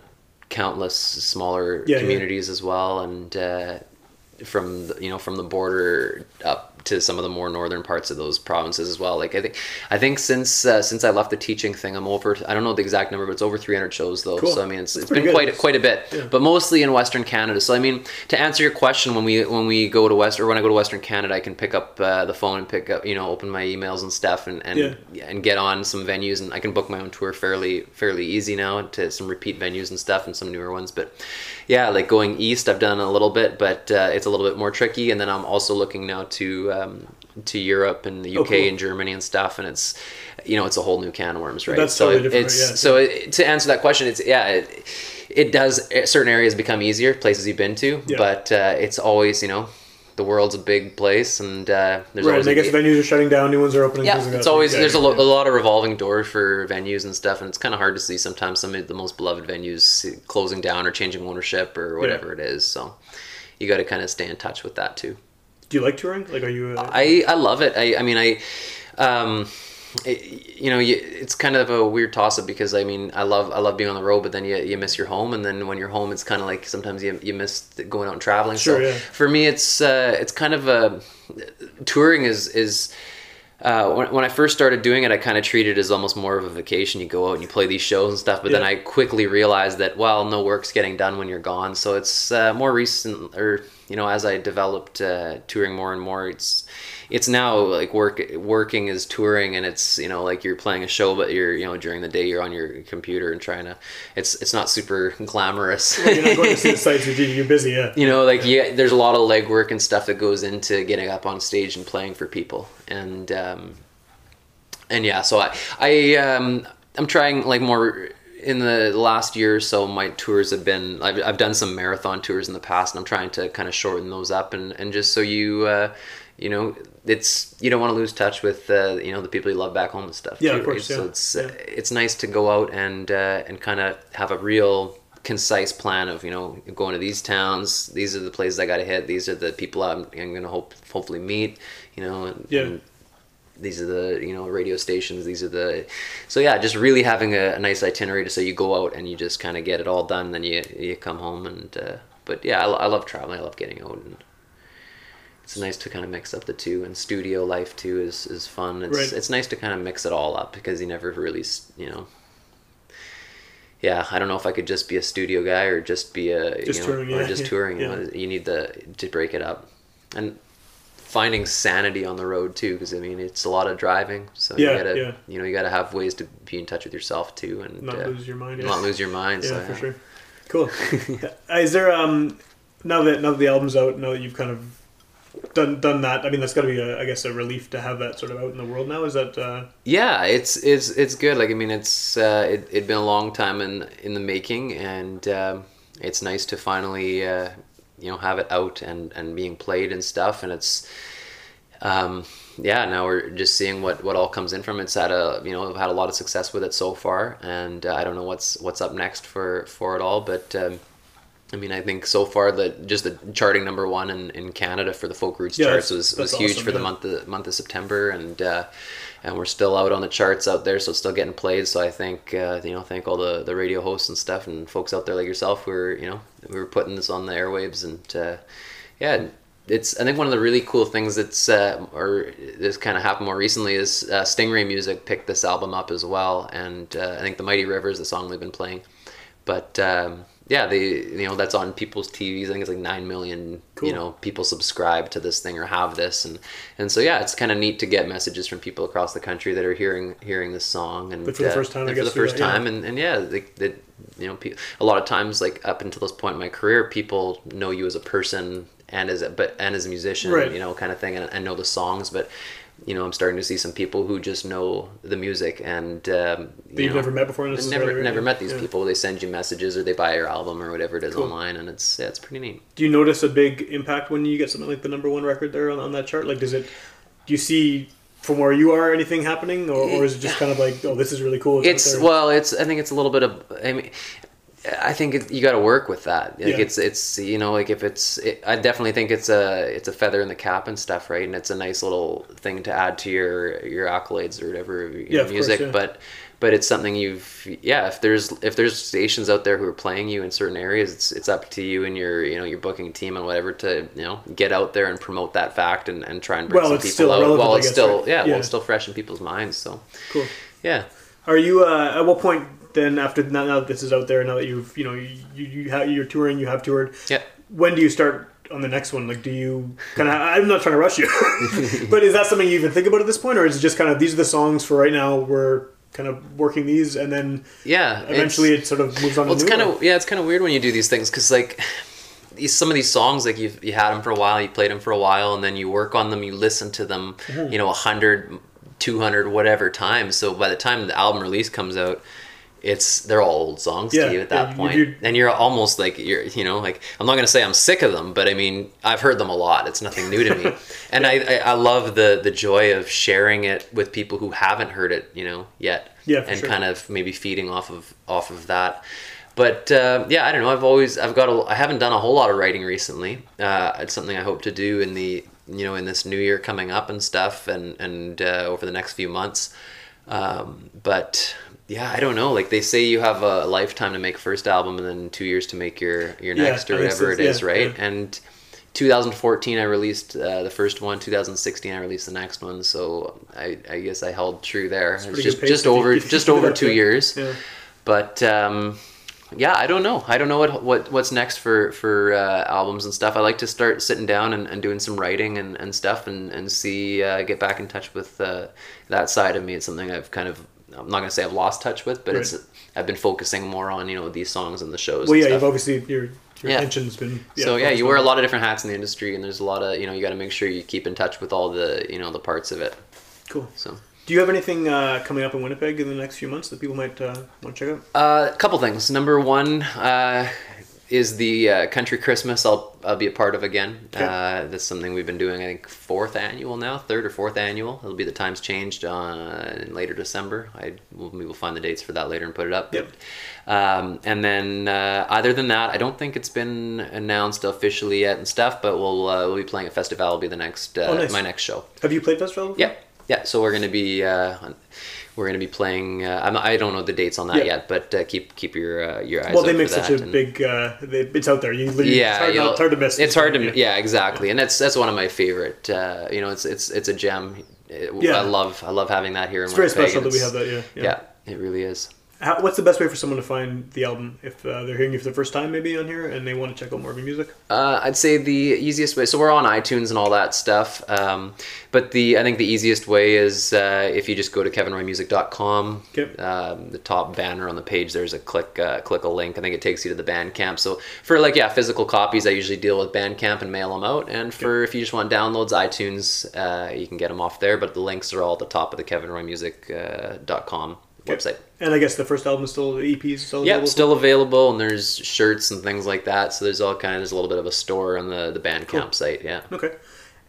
countless smaller Yeah, yeah. communities as well, and uh, from the, you know from the border up to some of the more northern parts of those provinces as well. Like I think I think since uh, since I left the teaching thing, I'm over. I don't know the exact number, but it's over 300 shows though. Cool. So I mean, it's, it's been good. quite quite a bit, Yeah. but mostly in Western Canada. So I mean, to answer your question, when we when we go to West or when I go to Western Canada, I can pick up uh, the phone and pick up you know open my emails and stuff and and, and get on some venues and I can book my own tour fairly fairly easy now to some repeat venues and stuff and some newer ones. But yeah, like going east, I've done a little bit, but uh, it's a little bit more tricky. And then I'm also looking now to um, to Europe and the UK Oh, cool. and Germany and stuff, and it's you know it's a whole new can of worms, right? That's so totally it- different, it's yeah. so it, to answer that question, it's yeah. It, it does certain areas become easier places you've been to Yeah. but uh, it's always you know the world's a big place and uh, there's right. always And I a- guess venues are shutting down, new ones are opening. yeah, it's always Yeah, there's a, lo- a lot of revolving door for venues and stuff, and it's kind of hard to see sometimes some of the most beloved venues closing down or changing ownership or whatever it is. So you got to kind of stay in touch with that too. Do you like touring? Like, are you? Uh, I I love it. I I mean I, um, it, you know you, it's kind of a weird toss up because I mean I love I love being on the road, but then you you miss your home, and then when you're home, it's kind of like sometimes you you miss going out and traveling. Sure, so yeah. for me, it's uh, it's kind of a touring is is. Uh, when, when I first started doing it, I kind of treated it as almost more of a vacation. You go out and you play these shows and stuff, but then I quickly realized that well, no work's getting done when you're gone. So it's uh, more recent, or you know, as I developed uh, touring more and more, it's it's now like work working is touring, and it's you know like you're playing a show, but you're you know during the day you're on your computer and trying to. It's it's not super glamorous. you're not going to see the sites. You're, you're busy. Yeah. you know like yeah there's a lot of legwork and stuff that goes into getting up on stage and playing for people and um and yeah so i i um i'm trying like more in the last year or so my tours have been I've, I've done some marathon tours in the past and i'm trying to kind of shorten those up and and just so you uh you know it's you don't want to lose touch with uh, you know the people you love back home and stuff Yeah, too, of course, right? so it's yeah. it's nice to go out and uh, and kind of have a real concise plan of you know going to these towns these are the places i got to hit these are the people i'm, I'm gonna hope hopefully meet you know and, Yeah. and these are the you know radio stations these are the so yeah just really having a, a nice itinerary to so you go out and you just kind of get it all done then you you come home and uh, but yeah I, I love traveling i love getting out and it's nice to kind of mix up the two and studio life too is is fun it's Right. it's nice to kind of mix it all up because you never really you know yeah i don't know if i could just be a studio guy or just be a Just you know, touring, or yeah, just yeah, touring you, yeah. know, you need the to break it up and finding sanity on the road too because i mean it's a lot of driving so Yeah, you gotta yeah. you know you gotta have ways to be in touch with yourself too and Not uh, lose your mind. Yeah. not lose your mind yeah, so for sure. Cool. Uh, Is there um now that now that the album's out, now that you've kind of done done that? I mean, that's got to be a, I guess a relief to have that sort of out in the world now. Is that uh, yeah it's it's it's good like i mean it's uh it, it'd been a long time in in the making and um it's nice to finally uh you know have it out and and being played and stuff. And it's um yeah now we're just seeing what what all comes in from it. it's had a you know i've had a lot of success with it so far. And uh, i don't know what's what's up next for for it all. But um I mean, I think so far that just the charting number one in, in Canada for the folk roots Yeah, charts was, was huge awesome, for the yeah. month of month of September, and uh, and we're still out on the charts out there, so it's still getting played. So I think uh, you know, thank all the, the radio hosts and stuff, and folks out there like yourself who are you know we were putting this on the airwaves, and uh, yeah, it's I think one of the really cool things that's uh, or this kind of happened more recently is uh, Stingray Music picked this album up as well, and uh, I think the Mighty River is the song they've been playing, but. Um, yeah, they you know that's on people's TVs. I think it's like nine million. Cool. You know, people subscribe to this thing or have this, and and so yeah, it's kind of neat to get messages from people across the country that are hearing hearing this song and But for the uh, first time, for the first that, yeah. and and yeah, they, they, you know, pe- a lot of times like up until this point in my career, people know you as a person and as a, but and as a musician, Right. you know, kind of thing, and, and know the songs, but you know, I'm starting to see some people who just know the music and um, you you've know, never met before. Never right? never met these Yeah. people. They send you messages or they buy your album or whatever it is Cool. online, and it's yeah, it's pretty neat. Do you notice a big impact when you get something like the number one record there on, on that chart? Like, does it? Do you see from where you are anything happening, or, or is it just kind of like, oh, this is really cool? out It's well, it's I think it's a little bit of I mean. I think it, you got to work with that. Like Yeah. it's it's you know like if it's it, I definitely think it's a it's a feather in the cap and stuff, right? And it's a nice little thing to add to your your accolades or whatever Yeah, know, of course, music. yeah. But but it's something you've yeah. If there's if there's stations out there who are playing you in certain areas, it's it's up to you and your you know your booking team and whatever to you know get out there and promote that fact and, and try and bring Well, some it's people still out relevant, while it's guess, still right? yeah, Yeah. while it's still fresh in people's minds. So cool. yeah. Are you uh, at what point then after now, now that this is out there, now that you've you know you you have you're touring, you have toured. Yeah. When do you start on the next one? Like, do you kind of? I'm not trying to rush you, but is that something you even think about at this point, or is it just kind of these are the songs for right now? We're kind of working these, and then Yeah. eventually it sort of moves on. Well, it's kind of yeah, it's kind of weird when you do these things because like these some of these songs like you've you had them for a while, you played them for a while, and then you work on them, you listen to them, Mm-hmm. you know, a hundred, two hundred, whatever times. So by the time the album release comes out. It's they're all old songs Yeah, to you at yeah, that you- point, you- and you're almost like you're you know like I'm not gonna say I'm sick of them, but I mean I've heard them a lot. It's nothing new to me, and I, I I love the the joy of sharing it with people who haven't heard it you know yet, Yeah, and sure. kind of maybe feeding off of off of that. But uh, yeah i don't know. I've always i've got a i haven't done a whole lot of writing recently. Uh, it's something i hope to do in the you know in this new year coming up and stuff and and uh, over the next few months. Um, but yeah i don't know like they say you have a lifetime to make first album and then two years to make your your Yeah, next or whatever it is yeah, right yeah. and 2014 i released uh, the first one 2016 i released the next one so i, I guess i held true there it's just just over just over two years Yeah. but um, yeah, I don't know. I don't know what, what what's next for for uh, albums and stuff. I like to start sitting down and, and doing some writing and, and stuff and and see uh, get back in touch with uh, that side of me. It's something I've kind of I'm not gonna say I've lost touch with, but it's I've been focusing more on you know these songs and the shows. Well, yeah, stuff. you've obviously your your Yeah. attention's been. so yeah, you wear a lot of different hats in the industry, and there's a lot of you know you got to make sure you keep in touch with all the you know the parts of it. Cool. So. Do you have anything uh, coming up in Winnipeg in the next few months that people might uh, want to check out? Uh, a couple things. Number one uh, is the uh, Country Christmas. I'll I'll be a part of again. Okay. Uh, that's something we've been doing. I think fourth annual now, third or fourth annual. It'll be the times changed uh, in later December. I will, we will find the dates for that later and put it up. Yep. Um, and then uh, other than that, I don't think it's been announced officially yet and stuff. But we'll uh, we'll be playing at Festival. Will be the next uh, Oh, nice. my next show. Have you played festival? Before? Yeah, yeah. So we're gonna be uh, on- we're gonna be playing. Uh, I'm, I don't know the dates on that Yeah. yet, but uh, keep keep your uh, your eyes. Well, they make such a and- big. Uh, they, it's out there. You literally, Yeah, it's hard, not, it's hard to miss. It's hard to Yeah. yeah, exactly, and that's that's one of my favorite. Uh, you know, it's it's it's a gem. It- Yeah. I love I love having that here. It's in very Winnipeg, special and that we have that. Yeah. Yeah. Yeah, it really is. How, what's the best way for someone to find the album if uh, they're hearing you for the first time, maybe on here, and they want to check out more of your music? Uh, I'd say the easiest way. So we're on iTunes and all that stuff. Um, but the I think the easiest way is uh, if you just go to kevinroymusic.com. Okay. Um, the top banner on the page, there's a click uh, click a link. I think it takes you to the Bandcamp. So for like yeah physical copies, I usually deal with Bandcamp and mail them out. And for if you just want downloads, iTunes, uh, you can get them off there. But the links are all at the top of the kevinroymusic.com website. And I guess the first album is still the EP is still Yeah, available? still available, and there's shirts and things like that. So there's all kind of there's a little bit of a store on the the Bandcamp Cool. site. Yeah. Okay.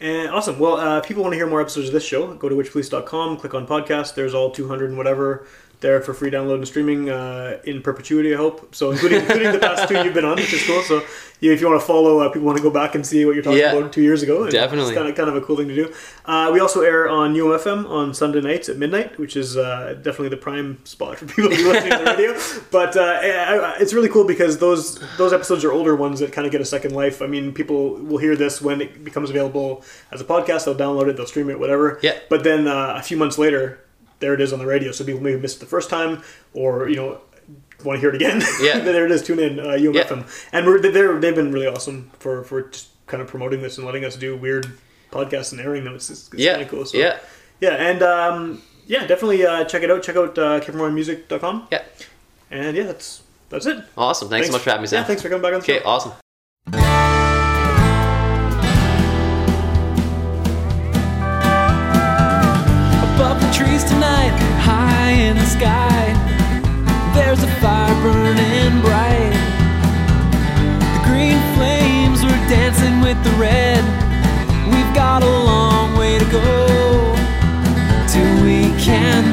And awesome. Well, uh, if people want to hear more episodes of this show, go to witchpolice.com, click on podcast. There's all 200 and whatever there for free download and streaming uh, in perpetuity, I hope. So, including, including the past two you've been on, which is cool. So, yeah, if you want to follow, uh, people want to go back and see what you're talking Yeah, about two years ago. definitely. It's kind of, kind of a cool thing to do. Uh, we also air on UMFM on Sunday nights at midnight, which is uh, definitely the prime spot for people to be listening to the radio. But uh, it's really cool because those those episodes are older ones that kind of get a second life. I mean, people will hear this when it becomes available as a podcast. They'll download it, they'll stream it, whatever. Yeah. But then uh, a few months later, there it is on the radio. So people maybe missed it the first time, or you know. Want to hear it again? Yeah. there it is. Tune in, uh, UMFM, and we're they're they've been really awesome for for just kind of promoting this and letting us do weird podcasts and airing them. It's, it's, it's Yeah. really cool. So, Yeah. yeah, and um, yeah, definitely uh, check it out. Check out uh, KevinRoyMusic.com. Yeah. And yeah, that's that's it. Awesome. Thanks, so much for having me, Sam. Yeah, thanks for coming back on Okay, show. awesome. trees tonight, high in the sky. There's a fire burning bright. The green flames were dancing with the red. We've got a long way to go till we can